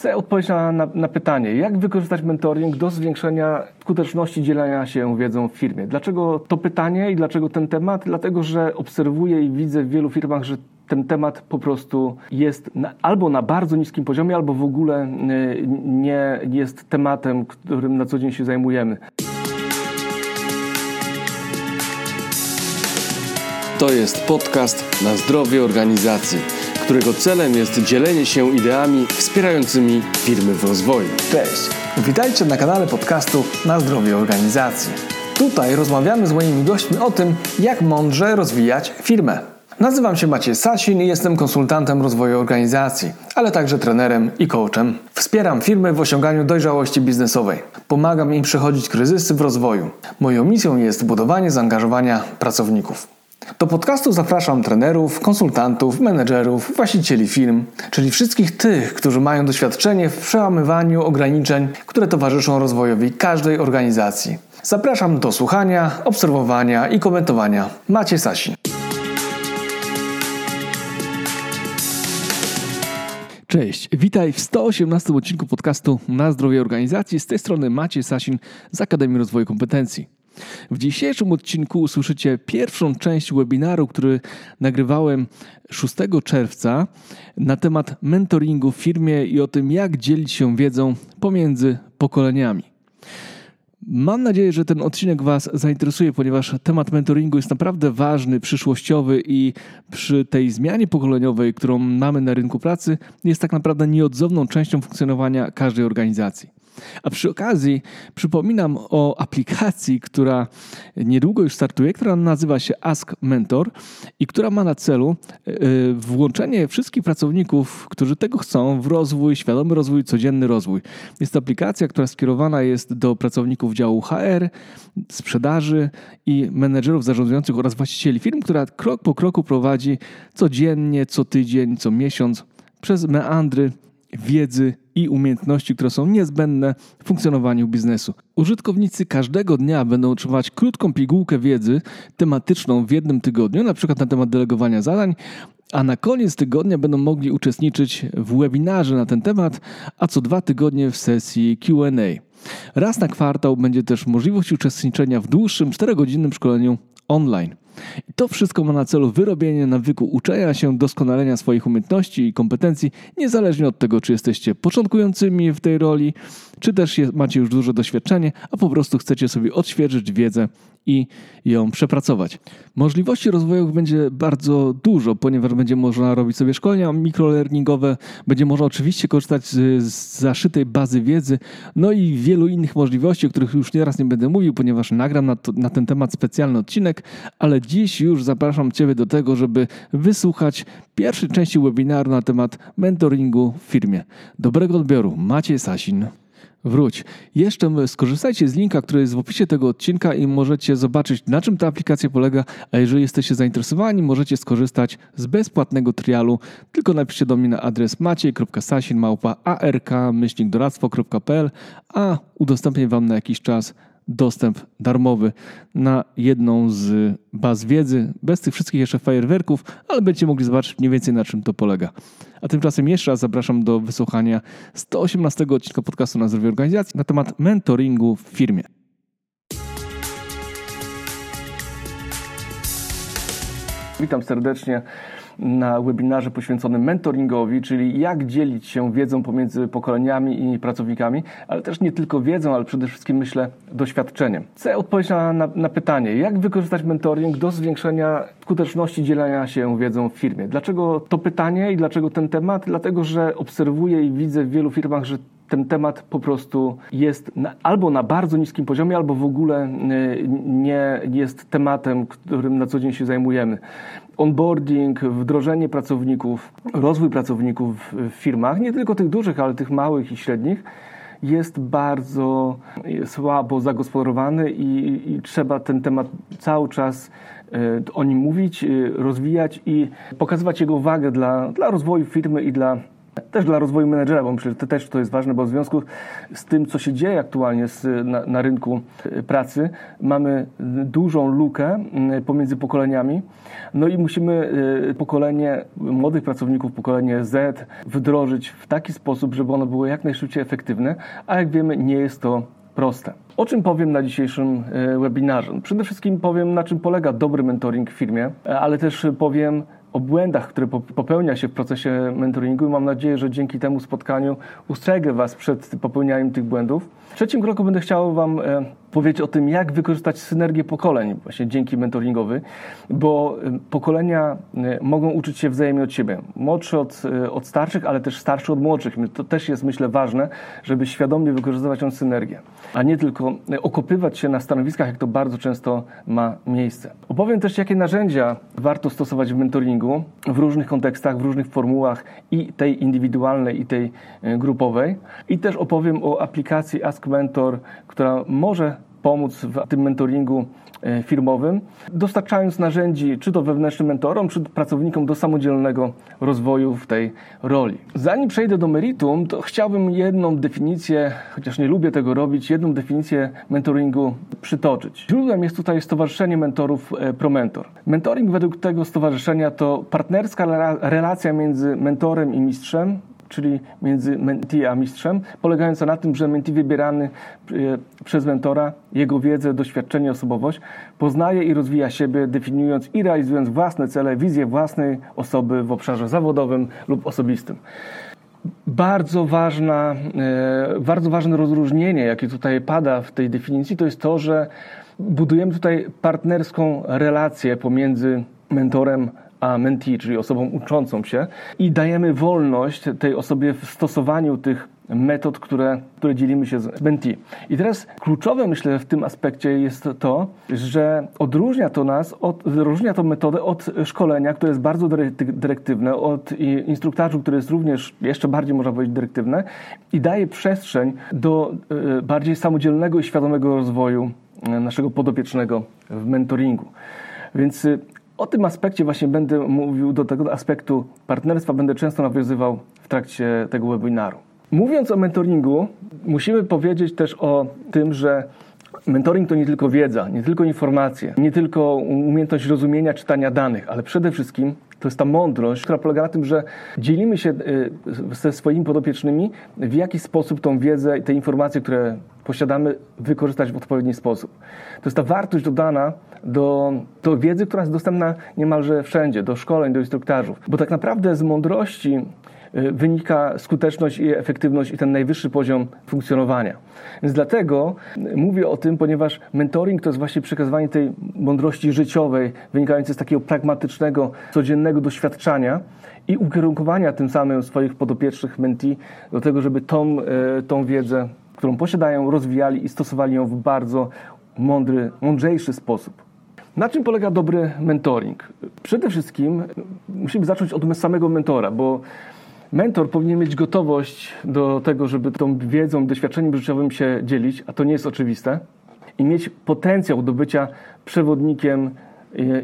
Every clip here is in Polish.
Chcę odpowiedzieć na, na, na, pytanie, jak wykorzystać mentoring do zwiększenia skuteczności dzielenia się wiedzą w firmie. Dlaczego to pytanie i dlaczego ten temat? Dlatego, że obserwuję i widzę w wielu firmach, że ten temat po prostu jest na, albo na bardzo niskim poziomie, albo w ogóle y, nie jest tematem, którym na co dzień się zajmujemy. To jest podcast na zdrowie organizacji którego celem jest dzielenie się ideami wspierającymi firmy w rozwoju. Cześć, witajcie na kanale podcastu Na zdrowie organizacji. Tutaj rozmawiamy z moimi gośćmi o tym, jak mądrze rozwijać firmę. Nazywam się Maciej Sasin i jestem konsultantem rozwoju organizacji, ale także trenerem i coachem. Wspieram firmy w osiąganiu dojrzałości biznesowej. Pomagam im przechodzić kryzysy w rozwoju. Moją misją jest budowanie zaangażowania pracowników. Do podcastu zapraszam trenerów, konsultantów, menedżerów, właścicieli firm, czyli wszystkich tych, którzy mają doświadczenie w przełamywaniu ograniczeń, które towarzyszą rozwojowi każdej organizacji. Zapraszam do słuchania, obserwowania i komentowania. Macie Sasin. Cześć, witaj w 118 odcinku podcastu Na zdrowie organizacji. Z tej strony Maciej Sasin z Akademii Rozwoju Kompetencji. W dzisiejszym odcinku usłyszycie pierwszą część webinaru, który nagrywałem 6 czerwca na temat mentoringu w firmie i o tym, jak dzielić się wiedzą pomiędzy pokoleniami. Mam nadzieję, że ten odcinek Was zainteresuje, ponieważ temat mentoringu jest naprawdę ważny, przyszłościowy i przy tej zmianie pokoleniowej, którą mamy na rynku pracy, jest tak naprawdę nieodzowną częścią funkcjonowania każdej organizacji. A przy okazji przypominam o aplikacji, która niedługo już startuje, która nazywa się Ask Mentor i która ma na celu e, włączenie wszystkich pracowników, którzy tego chcą, w rozwój, świadomy rozwój, codzienny rozwój. Jest to aplikacja, która skierowana jest do pracowników działu HR, sprzedaży i menedżerów zarządzających oraz właścicieli firm, która krok po kroku prowadzi codziennie, co tydzień, co miesiąc przez meandry wiedzy i umiejętności, które są niezbędne w funkcjonowaniu biznesu. Użytkownicy każdego dnia będą otrzymywać krótką pigułkę wiedzy tematyczną w jednym tygodniu, na przykład na temat delegowania zadań, a na koniec tygodnia będą mogli uczestniczyć w webinarze na ten temat, a co dwa tygodnie w sesji QA. Raz na kwartał będzie też możliwość uczestniczenia w dłuższym, 4-godzinnym szkoleniu online. I to wszystko ma na celu wyrobienie nawyku uczenia się, doskonalenia swoich umiejętności i kompetencji, niezależnie od tego, czy jesteście początkującymi w tej roli, czy też macie już duże doświadczenie, a po prostu chcecie sobie odświeżyć wiedzę i ją przepracować. Możliwości rozwojowych będzie bardzo dużo, ponieważ będzie można robić sobie szkolenia mikrolearningowe, będzie można oczywiście korzystać z, zaszytej bazy wiedzy, no i wielu innych możliwości, o których już nieraz nie będę mówił, ponieważ nagram na, to, na ten temat specjalny odcinek, ale dziś już zapraszam Ciebie do tego, żeby wysłuchać pierwszej części webinaru na temat mentoringu w firmie. Dobrego odbioru. Maciej Sasin wróć. Jeszcze skorzystajcie z linka, który jest w opisie tego odcinka i możecie zobaczyć, na czym ta aplikacja polega, a jeżeli jesteście zainteresowani, możecie skorzystać z bezpłatnego trialu. Tylko napiszcie do mnie na adres maciej.sasin.ark-doradztwo.pl, a udostępnię Wam na jakiś czas dostęp darmowy na jedną z baz wiedzy, bez tych wszystkich jeszcze fajerwerków, ale będziecie mogli zobaczyć mniej więcej na czym to polega. A tymczasem jeszcze raz zapraszam do wysłuchania 118 odcinka podcastu na zdrowie organizacji na temat mentoringu w firmie. Witam serdecznie na webinarze poświęconym mentoringowi, czyli jak dzielić się wiedzą pomiędzy pokoleniami i pracownikami, ale też nie tylko wiedzą, ale przede wszystkim myślę doświadczeniem. Chcę odpowiedzieć na, na, na pytanie, jak wykorzystać mentoring do zwiększenia skuteczności dzielenia się wiedzą w firmie. Dlaczego to pytanie i dlaczego ten temat? Dlatego, że obserwuję i widzę w wielu firmach, że ten temat po prostu jest na, albo na bardzo niskim poziomie, albo w ogóle y, nie jest tematem, którym na co dzień się zajmujemy. Onboarding, wdrożenie pracowników, rozwój pracowników w firmach, nie tylko tych dużych, ale tych małych i średnich, jest bardzo słabo zagospodarowany i, i trzeba ten temat cały czas y, o nim mówić, y, rozwijać i pokazywać jego wagę dla, dla rozwoju firmy i dla też dla rozwoju menedżera, bo myślę, że to też to jest ważne, bo w związku z tym, co się dzieje aktualnie z, na, na, rynku e, pracy, mamy dużą lukę pomiędzy pokoleniami, no i musimy e, pokolenie młodych pracowników, pokolenie Z wdrożyć w taki sposób, żeby ono było jak najszybciej efektywne, a jak wiemy, nie jest to proste. O czym powiem na dzisiejszym e, webinarze? Przede wszystkim powiem, na czym polega dobry mentoring w firmie, ale też powiem, o błędach, które popełnia się w procesie mentoringu i mam nadzieję, że dzięki temu spotkaniu ustrzegę Was przed popełnianiem tych błędów. W trzecim kroku będę chciał Wam e, powiedzieć o tym, jak wykorzystać synergię pokoleń właśnie dzięki mentoringowi, bo e, pokolenia e, mogą uczyć się wzajemnie od siebie. Młodszy od, od starszych, ale też starszy od młodszych. To też jest, myślę, ważne, żeby świadomie wykorzystywać tę synergię, a nie tylko okopywać się na stanowiskach, jak to bardzo często ma miejsce. Opowiem też, jakie narzędzia warto stosować w mentoringu w różnych kontekstach, w różnych formułach i tej indywidualnej, i tej grupowej. I też opowiem o aplikacji Ask Mentor, która może pomóc w tym mentoringu e, firmowym, dostarczając narzędzi czy to wewnętrznym mentorom, czy pracownikom do samodzielnego rozwoju w tej roli. Zanim przejdę do meritum, to chciałbym jedną definicję, chociaż nie lubię tego robić, jedną definicję mentoringu przytoczyć. Źródłem jest tutaj Stowarzyszenie Mentorów e, ProMentor. Mentoring według tego stowarzyszenia to partnerska relacja między mentorem i mistrzem, czyli między mentee a mistrzem, polegająca na tym, że mentee wybierany e, przez mentora, jego wiedzę, doświadczenie, osobowość, poznaje i rozwija siebie, definiując i realizując własne cele, wizję własnej osoby w obszarze zawodowym lub osobistym. Bardzo, ważna, e, bardzo ważne rozróżnienie, jakie tutaj pada w tej definicji, to jest to, że budujemy tutaj partnerską relację pomiędzy mentorem a mentee, czyli osobą uczącą się i dajemy wolność tej osobie w stosowaniu tych metod, które, które dzielimy się z mentee. I teraz kluczowe myślę w tym aspekcie jest to, że odróżnia to nas, od, odróżnia to metodę od szkolenia, które jest bardzo dyrektywne, od instruktażu, które jest również jeszcze bardziej można powiedzieć dyrektywne i daje przestrzeń do e, bardziej samodzielnego i świadomego rozwoju e, naszego podopiecznego w mentoringu. Więc o tym aspekcie właśnie będę mówił, do tego aspektu partnerstwa będę często nawiązywał w trakcie tego webinaru. Mówiąc o mentoringu, musimy powiedzieć też o tym, że mentoring to nie tylko wiedza, nie tylko informacje, nie tylko umiejętność rozumienia, czytania danych, ale przede wszystkim to jest ta mądrość, która polega na tym, że dzielimy się y, ze swoimi podopiecznymi, w jaki sposób tą wiedzę i te informacje, które posiadamy, wykorzystać w odpowiedni sposób. To jest ta wartość dodana do, do wiedzy, która jest dostępna niemalże wszędzie, do szkoleń, do instruktażów. Bo tak naprawdę z mądrości y, wynika skuteczność i efektywność i ten najwyższy poziom funkcjonowania. Więc dlatego mówię o tym, ponieważ mentoring to jest właśnie przekazywanie tej mądrości życiowej, wynikającej z takiego pragmatycznego, codziennego doświadczania i ukierunkowania tym samym swoich podopiecznych mentee do tego, żeby tą, y, tą wiedzę, którą posiadają, rozwijali i stosowali ją w bardzo mądry, mądrzejszy sposób. Na czym polega dobry mentoring? Przede wszystkim musimy zacząć od samego mentora, bo mentor powinien mieć gotowość do tego, żeby tą wiedzą, doświadczeniem życiowym się dzielić, a to nie jest oczywiste, i mieć potencjał do bycia przewodnikiem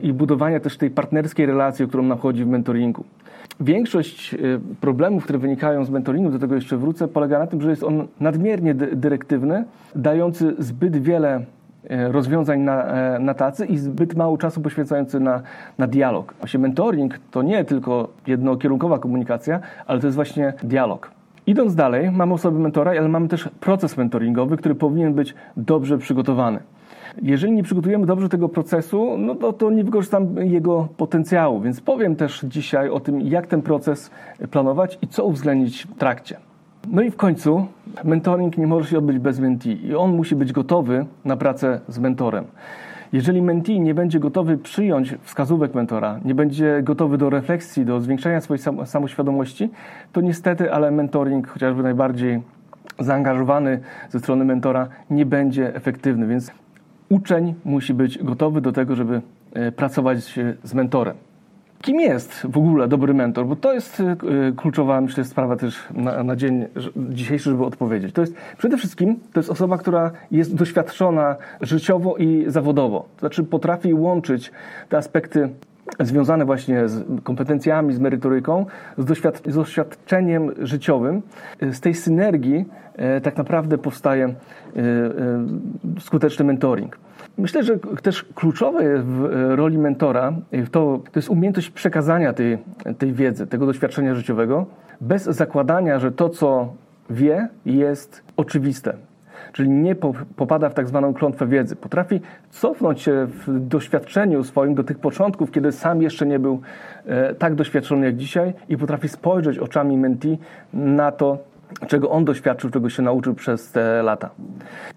i budowania też tej partnerskiej relacji, o którą nam chodzi w mentoringu. Większość e, problemów, które wynikają z mentoringu, do tego jeszcze wrócę, polega na tym, że jest on nadmiernie dyrektywny, dający zbyt wiele E, rozwiązań na, e, na tacy i zbyt mało czasu poświęcający na, na dialog. Właśnie mentoring to nie tylko jednokierunkowa komunikacja, ale to jest właśnie dialog. Idąc dalej, mamy osobę mentora, ale mamy też proces mentoringowy, który powinien być dobrze przygotowany. Jeżeli nie przygotujemy dobrze tego procesu, no to, to nie wykorzystamy jego potencjału, więc powiem też dzisiaj o tym, jak ten proces planować i co uwzględnić w trakcie. No i w końcu mentoring nie może się odbyć bez mentee i on musi być gotowy na pracę z mentorem. Jeżeli mentee nie będzie gotowy przyjąć wskazówek mentora, nie będzie gotowy do refleksji, do zwiększania swojej sam samoświadomości, to niestety, ale mentoring, chociażby najbardziej zaangażowany ze strony mentora, nie będzie efektywny. Więc uczeń musi być gotowy do tego, żeby e, pracować z mentorem. Kim jest w ogóle dobry mentor? Bo to jest y, kluczowa, myślę, sprawa też na, na dzień dzisiejszy, żeby odpowiedzieć. To jest przede wszystkim to jest osoba, która jest doświadczona życiowo i zawodowo. To znaczy potrafi łączyć te aspekty związane właśnie z kompetencjami, z merytoryką, z, doświad z doświadczeniem życiowym. Z tej synergii tak naprawdę powstaje skuteczny mentoring. Myślę, że też kluczowe w roli mentora to, to jest umiejętność przekazania tej, tej wiedzy, tego doświadczenia życiowego, bez zakładania, że to, co wie, jest oczywiste. Czyli nie popada w tak zwaną klątwę wiedzy. Potrafi cofnąć się w doświadczeniu swoim do tych początków, kiedy sam jeszcze nie był e, tak doświadczony jak dzisiaj i potrafi spojrzeć oczami menti na to, czego on doświadczył, czego się nauczył przez te lata.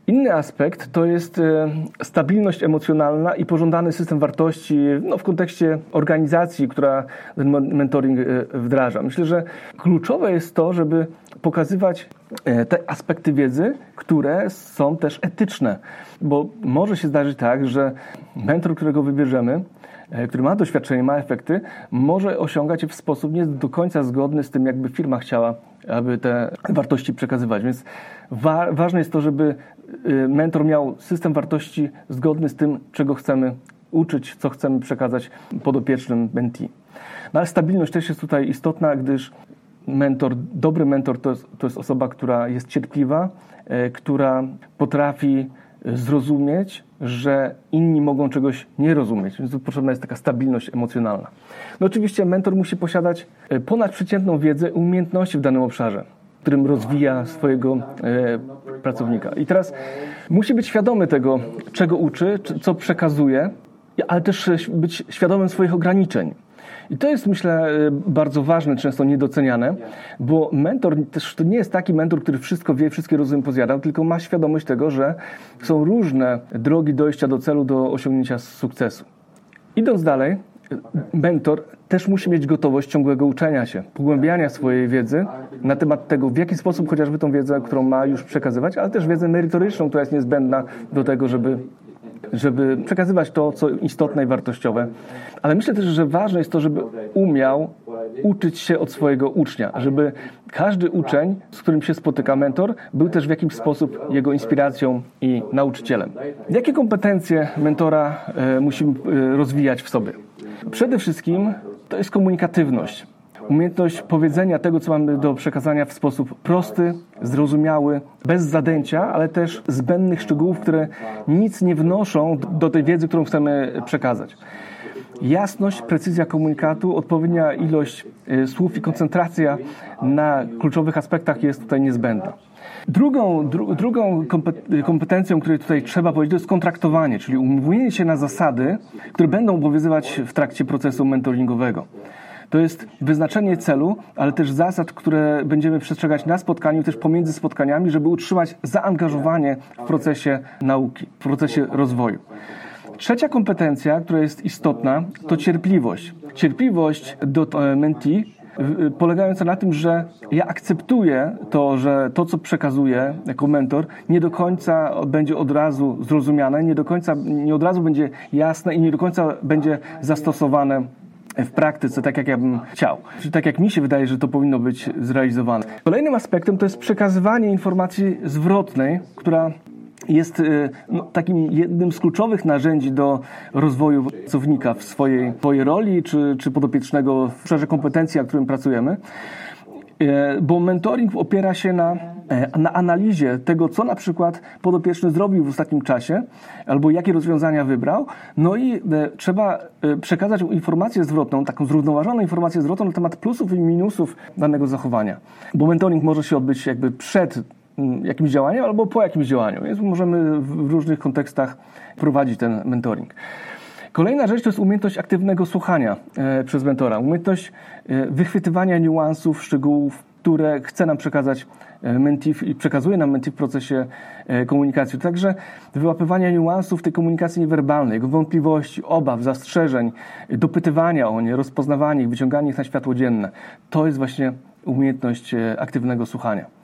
Inny aspekt to jest e, stabilność emocjonalna i pożądany system wartości no, w kontekście organizacji, która ten mentoring e, wdraża. Myślę, że kluczowe jest to, żeby pokazywać e, te aspekty wiedzy, które są też etyczne, bo może się zdarzyć tak, że mentor, którego wybierzemy, który ma doświadczenie, ma efekty, może osiągać je w sposób nie do końca zgodny z tym, jakby firma chciała aby te wartości przekazywać. Więc wa ważne jest to, żeby y, mentor miał system wartości zgodny z tym, czego chcemy uczyć, co chcemy przekazać podopiecznym mentee. No ale stabilność też jest tutaj istotna, gdyż mentor, dobry mentor to jest, to jest osoba, która jest cierpliwa, e, która potrafi zrozumieć, że inni mogą czegoś nie rozumieć, więc tu potrzebna jest taka stabilność emocjonalna. No oczywiście mentor musi posiadać e, ponadprzeciętną wiedzę i umiejętności w danym obszarze, w którym rozwija swojego e, pracownika. I teraz musi być świadomy tego, czego uczy, co przekazuje, ale też być świadomym swoich ograniczeń. I to jest, myślę, y, bardzo ważne, często niedoceniane, bo mentor też to nie jest taki mentor, który wszystko wie, wszystkie rozumy pozjadał, tylko ma świadomość tego, że są różne drogi dojścia do celu, do osiągnięcia sukcesu. Idąc dalej, mentor też musi mieć gotowość ciągłego uczenia się, pogłębiania swojej wiedzy na temat tego, w jaki sposób chociażby tą wiedzę, którą ma już przekazywać, ale też wiedzę merytoryczną, która jest niezbędna do tego, żeby żeby przekazywać to, co istotne i wartościowe. Ale myślę też, że ważne jest to, żeby umiał uczyć się od swojego ucznia, żeby każdy uczeń, z którym się spotyka mentor, był też w jakiś sposób jego inspiracją i nauczycielem. Jakie kompetencje mentora e, musimy e, rozwijać w sobie? Przede wszystkim to jest komunikatywność umiejętność powiedzenia tego, co mamy do przekazania w sposób prosty, zrozumiały, bez zadęcia, ale też zbędnych szczegółów, które nic nie wnoszą do tej wiedzy, którą chcemy przekazać. Jasność, precyzja komunikatu, odpowiednia ilość y, słów i koncentracja na kluczowych aspektach jest tutaj niezbędna. Drugą, dru, drugą kompetencją, której tutaj trzeba powiedzieć, to jest kontraktowanie, czyli umówienie się na zasady, które będą obowiązywać w trakcie procesu mentoringowego. To jest wyznaczenie celu, ale też zasad, które będziemy przestrzegać na spotkaniu, też pomiędzy spotkaniami, żeby utrzymać zaangażowanie w procesie nauki, w procesie rozwoju. Trzecia kompetencja, która jest istotna, to cierpliwość. Cierpliwość do e, mentee polegająca na tym, że ja akceptuję to, że to, co przekazuję jako mentor, nie do końca będzie od razu zrozumiane, nie do końca, nie od razu będzie jasne i nie do końca będzie zastosowane w praktyce tak, jak ja bym chciał. Czyli tak, jak mi się wydaje, że to powinno być zrealizowane. Kolejnym aspektem to jest przekazywanie informacji zwrotnej, która jest y, no, takim jednym z kluczowych narzędzi do rozwoju pracownika w swojej, swojej roli czy, czy podopiecznego w obszarze kompetencji, nad którym pracujemy. E, bo mentoring opiera się na, e, na analizie tego, co na przykład podopieczny zrobił w ostatnim czasie, albo jakie rozwiązania wybrał, no i e, trzeba przekazać informację zwrotną, taką zrównoważoną informację zwrotną na temat plusów i minusów danego zachowania. Bo mentoring może się odbyć jakby przed mm, jakimś działaniem albo po jakimś działaniu, więc możemy w różnych kontekstach prowadzić ten mentoring. Kolejna rzecz to jest umiejętność aktywnego słuchania e, przez mentora, umiejętność e, wychwytywania niuansów, szczegółów, które chce nam przekazać e, mentif i przekazuje nam mentif w procesie komunikacji. Także wyłapywania niuansów tej komunikacji niewerbalnej, jego wątpliwości, obaw, zastrzeżeń, dopytywania o nie, rozpoznawanie ich, wyciąganie ich na światło dzienne. To jest właśnie umiejętność aktywnego słuchania.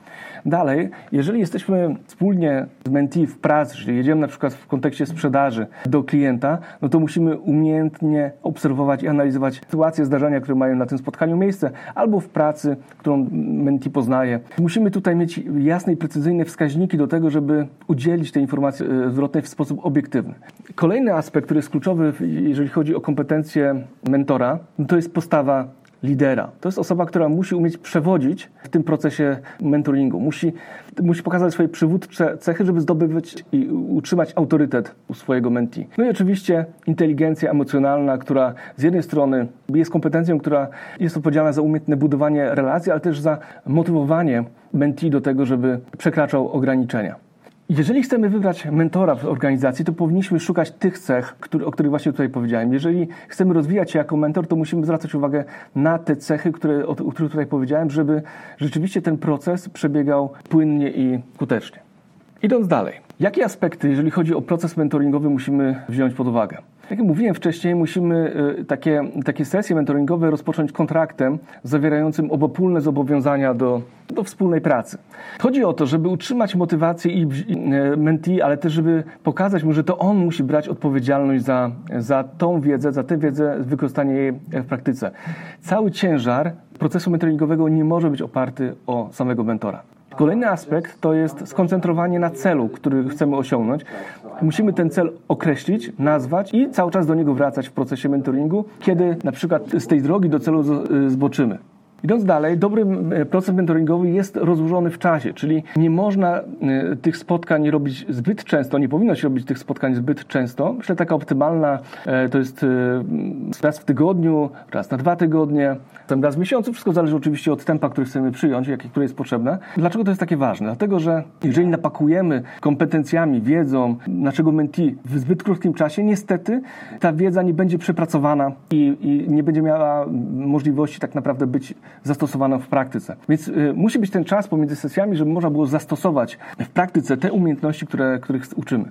Dalej, jeżeli jesteśmy wspólnie z mentee w pracy, czyli jedziemy na przykład w kontekście sprzedaży do klienta, no to musimy umiejętnie obserwować i analizować sytuacje, zdarzenia, które mają na tym spotkaniu miejsce, albo w pracy, którą mentee poznaje. Musimy tutaj mieć jasne i precyzyjne wskaźniki do tego, żeby udzielić tej informacji e, zwrotnej w sposób obiektywny. Kolejny aspekt, który jest kluczowy, jeżeli chodzi o kompetencje mentora, no to jest postawa lidera. To jest osoba, która musi umieć przewodzić w tym procesie mentoringu. Musi, musi pokazać swoje przywódcze cechy, żeby zdobywać i utrzymać autorytet u swojego mentee. No i oczywiście inteligencja emocjonalna, która z jednej strony jest kompetencją, która jest odpowiedzialna za umiejętne budowanie relacji, ale też za motywowanie mentee do tego, żeby przekraczał ograniczenia. Jeżeli chcemy wybrać mentora w organizacji, to powinniśmy szukać tych cech, który, o których właśnie tutaj powiedziałem. Jeżeli chcemy rozwijać się jako mentor, to musimy zwracać uwagę na te cechy, które, o, o których tutaj powiedziałem, żeby rzeczywiście ten proces przebiegał płynnie i skutecznie. Idąc dalej, jakie aspekty, jeżeli chodzi o proces mentoringowy, musimy wziąć pod uwagę? Jak mówiłem wcześniej, musimy y, takie, takie sesje mentoringowe rozpocząć kontraktem zawierającym obopólne zobowiązania do, do wspólnej pracy. Chodzi o to, żeby utrzymać motywację i, i y, mentee, ale też żeby pokazać mu, że to on musi brać odpowiedzialność za, za tą wiedzę, za tę wiedzę, wykorzystanie jej w praktyce. Cały ciężar procesu mentoringowego nie może być oparty o samego mentora. Kolejny aspekt to jest skoncentrowanie na celu, który chcemy osiągnąć. Musimy ten cel określić, nazwać i cały czas do niego wracać w procesie mentoringu, kiedy na przykład z tej drogi do celu zboczymy. Idąc dalej, dobry e, proces mentoringowy jest rozłożony w czasie, czyli nie można e, tych spotkań robić zbyt często, nie powinno się robić tych spotkań zbyt często. Myślę, taka optymalna e, to jest raz w tygodniu, raz na dwa tygodnie, ten raz w miesiącu. Wszystko zależy oczywiście od tempa, który chcemy przyjąć, jakie, które jest potrzebne. Dlaczego to jest takie ważne? Dlatego, że jeżeli napakujemy kompetencjami, wiedzą naszego mentee w zbyt krótkim czasie, niestety ta wiedza nie będzie przepracowana i, i nie będzie miała możliwości tak naprawdę być zastosowana w praktyce. Więc y, musi być ten czas pomiędzy sesjami, żeby można było zastosować w praktyce te umiejętności, które, których uczymy.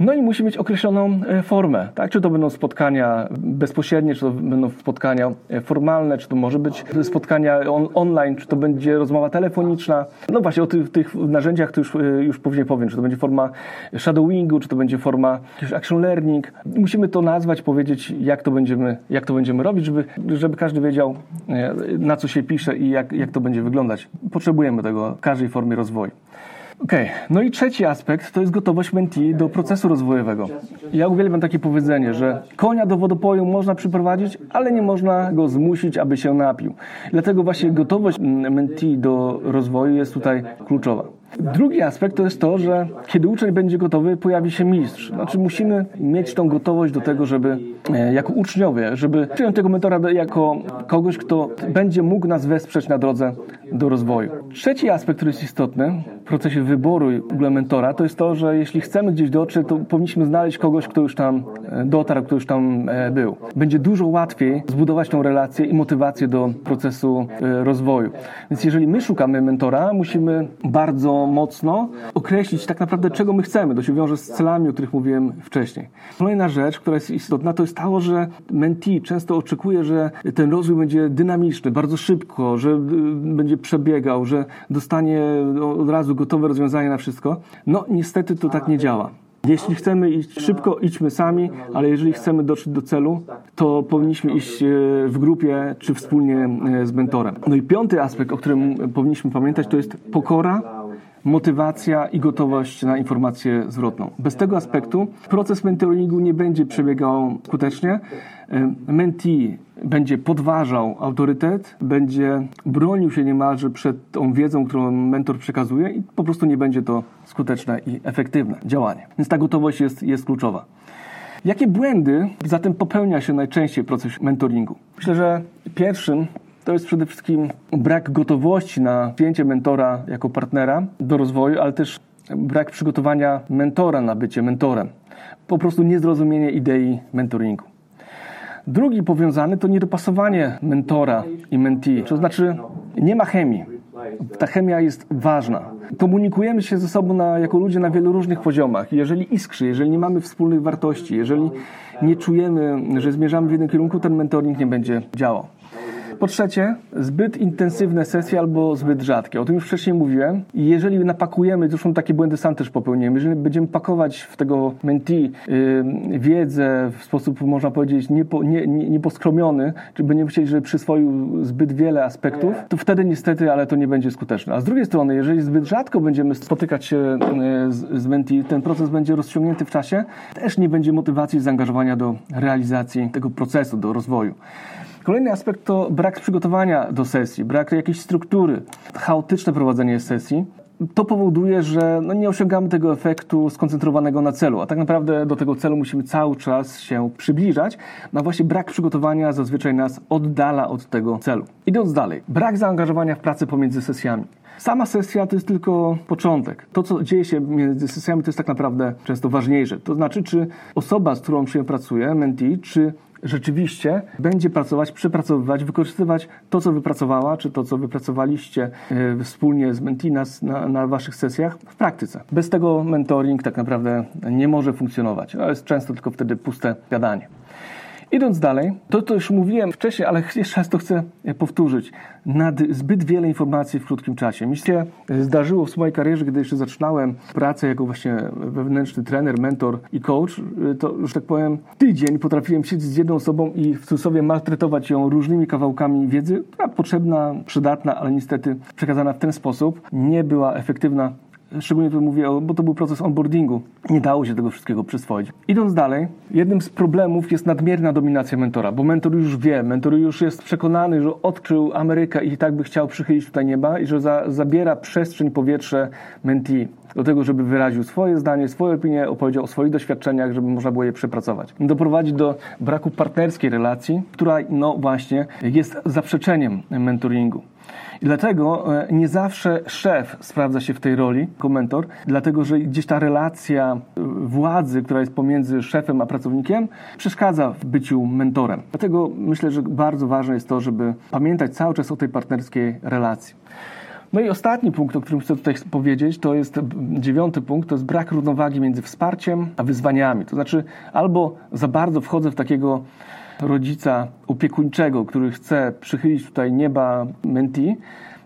No i musi mieć określoną y, formę, tak? Czy to będą spotkania bezpośrednie, czy to będą spotkania y, formalne, czy to może być spotkania on, online, czy to będzie rozmowa telefoniczna. No właśnie o tych, tych narzędziach to już, y, już później powiem, czy to będzie forma shadowingu, czy to będzie forma action learning. Musimy to nazwać, powiedzieć, jak to będziemy, jak to będziemy robić, żeby, żeby każdy wiedział, na co się się pisze i jak, jak to będzie wyglądać. Potrzebujemy tego w każdej formie rozwoju. OK, no i trzeci aspekt to jest gotowość mentee do procesu rozwojowego. Ja uwielbiam takie powiedzenie, że konia do wodopoju można przyprowadzić, ale nie można go zmusić, aby się napił. Dlatego właśnie gotowość mentee do rozwoju jest tutaj kluczowa. Drugi aspekt to jest to, że kiedy uczeń będzie gotowy, pojawi się mistrz. Znaczy musimy mieć tą gotowość do tego, żeby e, jako uczniowie, żeby przyjąć tego mentora jako kogoś, kto będzie mógł nas wesprzeć na drodze do rozwoju. Trzeci aspekt, który jest istotny w procesie wyboru w ogóle mentora, to jest to, że jeśli chcemy gdzieś dotrzeć, to powinniśmy znaleźć kogoś, kto już tam e, dotarł, kto już tam e, był. Będzie dużo łatwiej zbudować tą relację i motywację do procesu rozwoju. Więc jeżeli my szukamy mentora, musimy bardzo mocno określić tak naprawdę, czego my chcemy. To się wiąże z celami, o których mówiłem wcześniej. Kolejna rzecz, która jest istotna, to jest to, że mentee często oczekuje, że ten rozwój będzie dynamiczny, bardzo szybko, że y, będzie przebiegał, że dostanie od razu gotowe rozwiązanie na wszystko. No niestety to tak nie działa. Jeśli chcemy iść szybko, idźmy sami, ale jeżeli chcemy dotrzeć do celu, to powinniśmy iść e, w grupie czy wspólnie e, z mentorem. No i piąty aspekt, o którym powinniśmy pamiętać, to jest pokora motywacja i gotowość na informację zwrotną. Bez tego aspektu proces mentoringu nie będzie przebiegał skutecznie. E, mentee będzie podważał autorytet, będzie bronił się niemalże przed tą wiedzą, którą mentor przekazuje i po prostu nie będzie to skuteczne i efektywne działanie. Więc ta gotowość jest, jest kluczowa. Jakie błędy zatem popełnia się najczęściej w procesie mentoringu? Myślę, że pierwszym to jest przede wszystkim brak gotowości na przyjęcie mentora jako partnera do rozwoju, ale też brak przygotowania mentora na bycie mentorem. Po prostu niezrozumienie idei mentoringu. Drugi powiązany to niedopasowanie mentora i mentee, to znaczy nie ma chemii. Ta chemia jest ważna. Komunikujemy się ze sobą na, jako ludzie na wielu różnych poziomach. Jeżeli iskrzy, jeżeli nie mamy wspólnych wartości, jeżeli nie czujemy, że zmierzamy w jednym kierunku, ten mentoring nie będzie działał. Po trzecie, zbyt intensywne sesje albo zbyt rzadkie. O tym już wcześniej mówiłem. Jeżeli napakujemy, zresztą takie błędy sam też popełniłem, jeżeli będziemy pakować w tego mentee yy, wiedzę w sposób, można powiedzieć, niepo, nie, nie, nieposkromiony, czy będziemy chcieli, żeby przyswoił zbyt wiele aspektów, to wtedy niestety, ale to nie będzie skuteczne. A z drugiej strony, jeżeli zbyt rzadko będziemy spotykać się yy, z, z mentee, ten proces będzie rozciągnięty w czasie, też nie będzie motywacji i zaangażowania do realizacji tego procesu, do rozwoju. Kolejny aspekt to brak przygotowania do sesji, brak jakiejś struktury, chaotyczne prowadzenie sesji. To powoduje, że no nie osiągamy tego efektu skoncentrowanego na celu, a tak naprawdę do tego celu musimy cały czas się przybliżać. No właśnie brak przygotowania zazwyczaj nas oddala od tego celu. Idąc dalej, brak zaangażowania w pracę pomiędzy sesjami. Sama sesja to jest tylko początek. To, co dzieje się między sesjami, to jest tak naprawdę często ważniejsze. To znaczy, czy osoba, z którą się pracuje, mentee, czy rzeczywiście będzie pracować, przepracowywać, wykorzystywać to, co wypracowała, czy to, co wypracowaliście e, wspólnie z mentee na, na waszych sesjach w praktyce. Bez tego mentoring tak naprawdę nie może funkcjonować. To jest często tylko wtedy puste gadanie. Idąc dalej, to to już mówiłem wcześniej, ale jeszcze raz to chcę powtórzyć. Nad zbyt wiele informacji w krótkim czasie. Mi się zdarzyło w swojej karierze, gdy jeszcze zaczynałem pracę jako właśnie wewnętrzny trener, mentor i coach, to, że tak powiem, tydzień potrafiłem siedzieć z jedną osobą i w cudzysłowie maltretować ją różnymi kawałkami wiedzy, która potrzebna, przydatna, ale niestety przekazana w ten sposób nie była efektywna Szczególnie tu mówię, bo to był proces onboardingu. Nie dało się tego wszystkiego przyswoić. Idąc dalej, jednym z problemów jest nadmierna dominacja mentora, bo mentor już wie, mentor już jest przekonany, że odkrył Amerykę i tak by chciał przychylić tutaj nieba i że za, zabiera przestrzeń, powietrze mentee do tego, żeby wyraził swoje zdanie, swoje opinie, opowiedział o swoich doświadczeniach, żeby można było je przepracować. Doprowadzi do braku partnerskiej relacji, która no właśnie jest zaprzeczeniem mentoringu. I dlatego e, nie zawsze szef sprawdza się w tej roli jako mentor, dlatego że gdzieś ta relacja e, władzy, która jest pomiędzy szefem a pracownikiem, przeszkadza w byciu mentorem. Dlatego myślę, że bardzo ważne jest to, żeby pamiętać cały czas o tej partnerskiej relacji. No i ostatni punkt, o którym chcę tutaj powiedzieć, to jest dziewiąty punkt, to jest brak równowagi między wsparciem a wyzwaniami. To znaczy, albo za bardzo wchodzę w takiego rodzica opiekuńczego, który chce przychylić tutaj nieba mentee,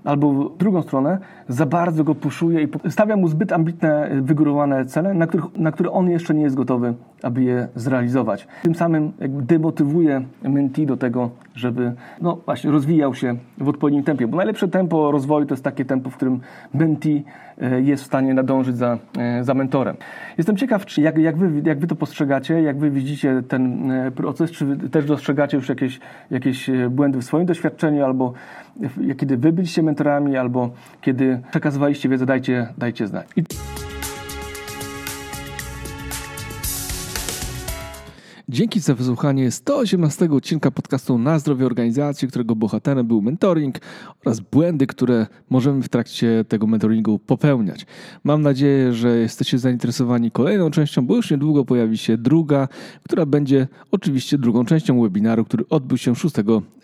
albo w drugą stronę, za bardzo go puszuje i stawia mu zbyt ambitne, wygórowane cele, na, których, na które on jeszcze nie jest gotowy, aby je zrealizować. Tym samym jakby demotywuje mentee do tego, żeby no właśnie rozwijał się w odpowiednim tempie, bo najlepsze tempo rozwoju to jest takie tempo, w którym mentee jest w stanie nadążyć za, e, za mentorem. Jestem ciekaw, czy jak, jak, wy, jak wy to postrzegacie, jak wy widzicie ten e, proces, czy też dostrzegacie już jakieś, jakieś błędy w swoim doświadczeniu, albo kiedy wy byliście mentorami, albo kiedy przekazywaliście wiedzę, dajcie, dajcie znać. I... Dzięki za wysłuchanie 118 odcinka podcastu Na zdrowie organizacji, którego bohaterem był mentoring oraz błędy, które możemy w trakcie tego mentoringu popełniać. Mam nadzieję, że jesteście zainteresowani kolejną częścią, bo już niedługo pojawi się druga, która będzie oczywiście drugą częścią webinaru, który odbył się 6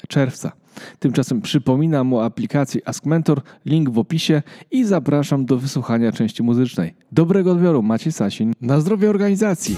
czerwca. Tymczasem przypominam o aplikacji Ask Mentor, link w opisie i zapraszam do wysłuchania części muzycznej. Dobrego odbioru, Maciej Sasin. Na zdrowie organizacji!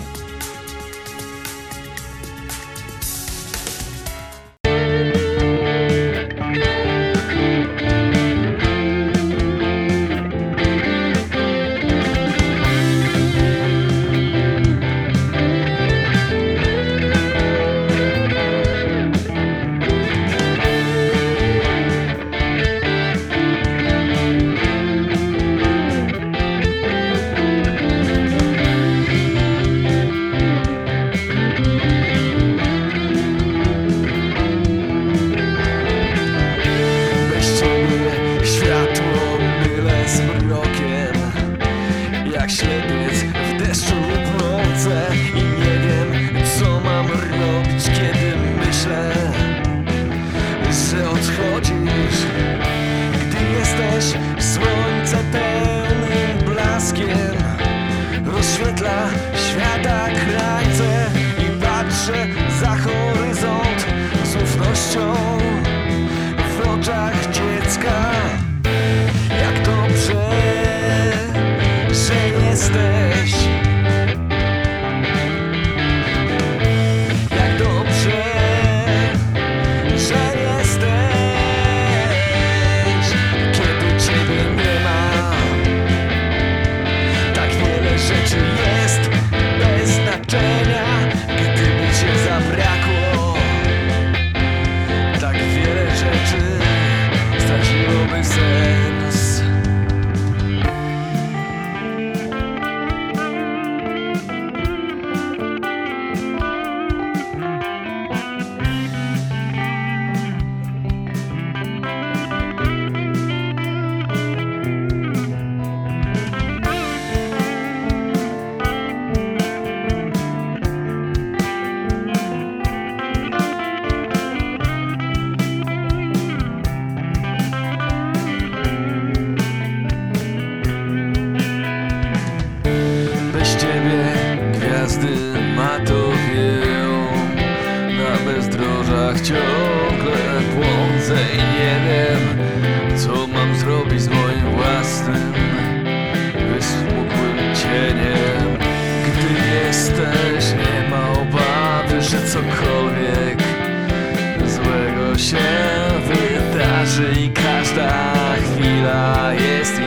Myślach ciągle błądzę i nie wiem Co mam zrobić z moim własnym Wysmukłym cieniem. Gdy jesteś nie ma obawy, że cokolwiek Złego się wydarzy i każda chwila jest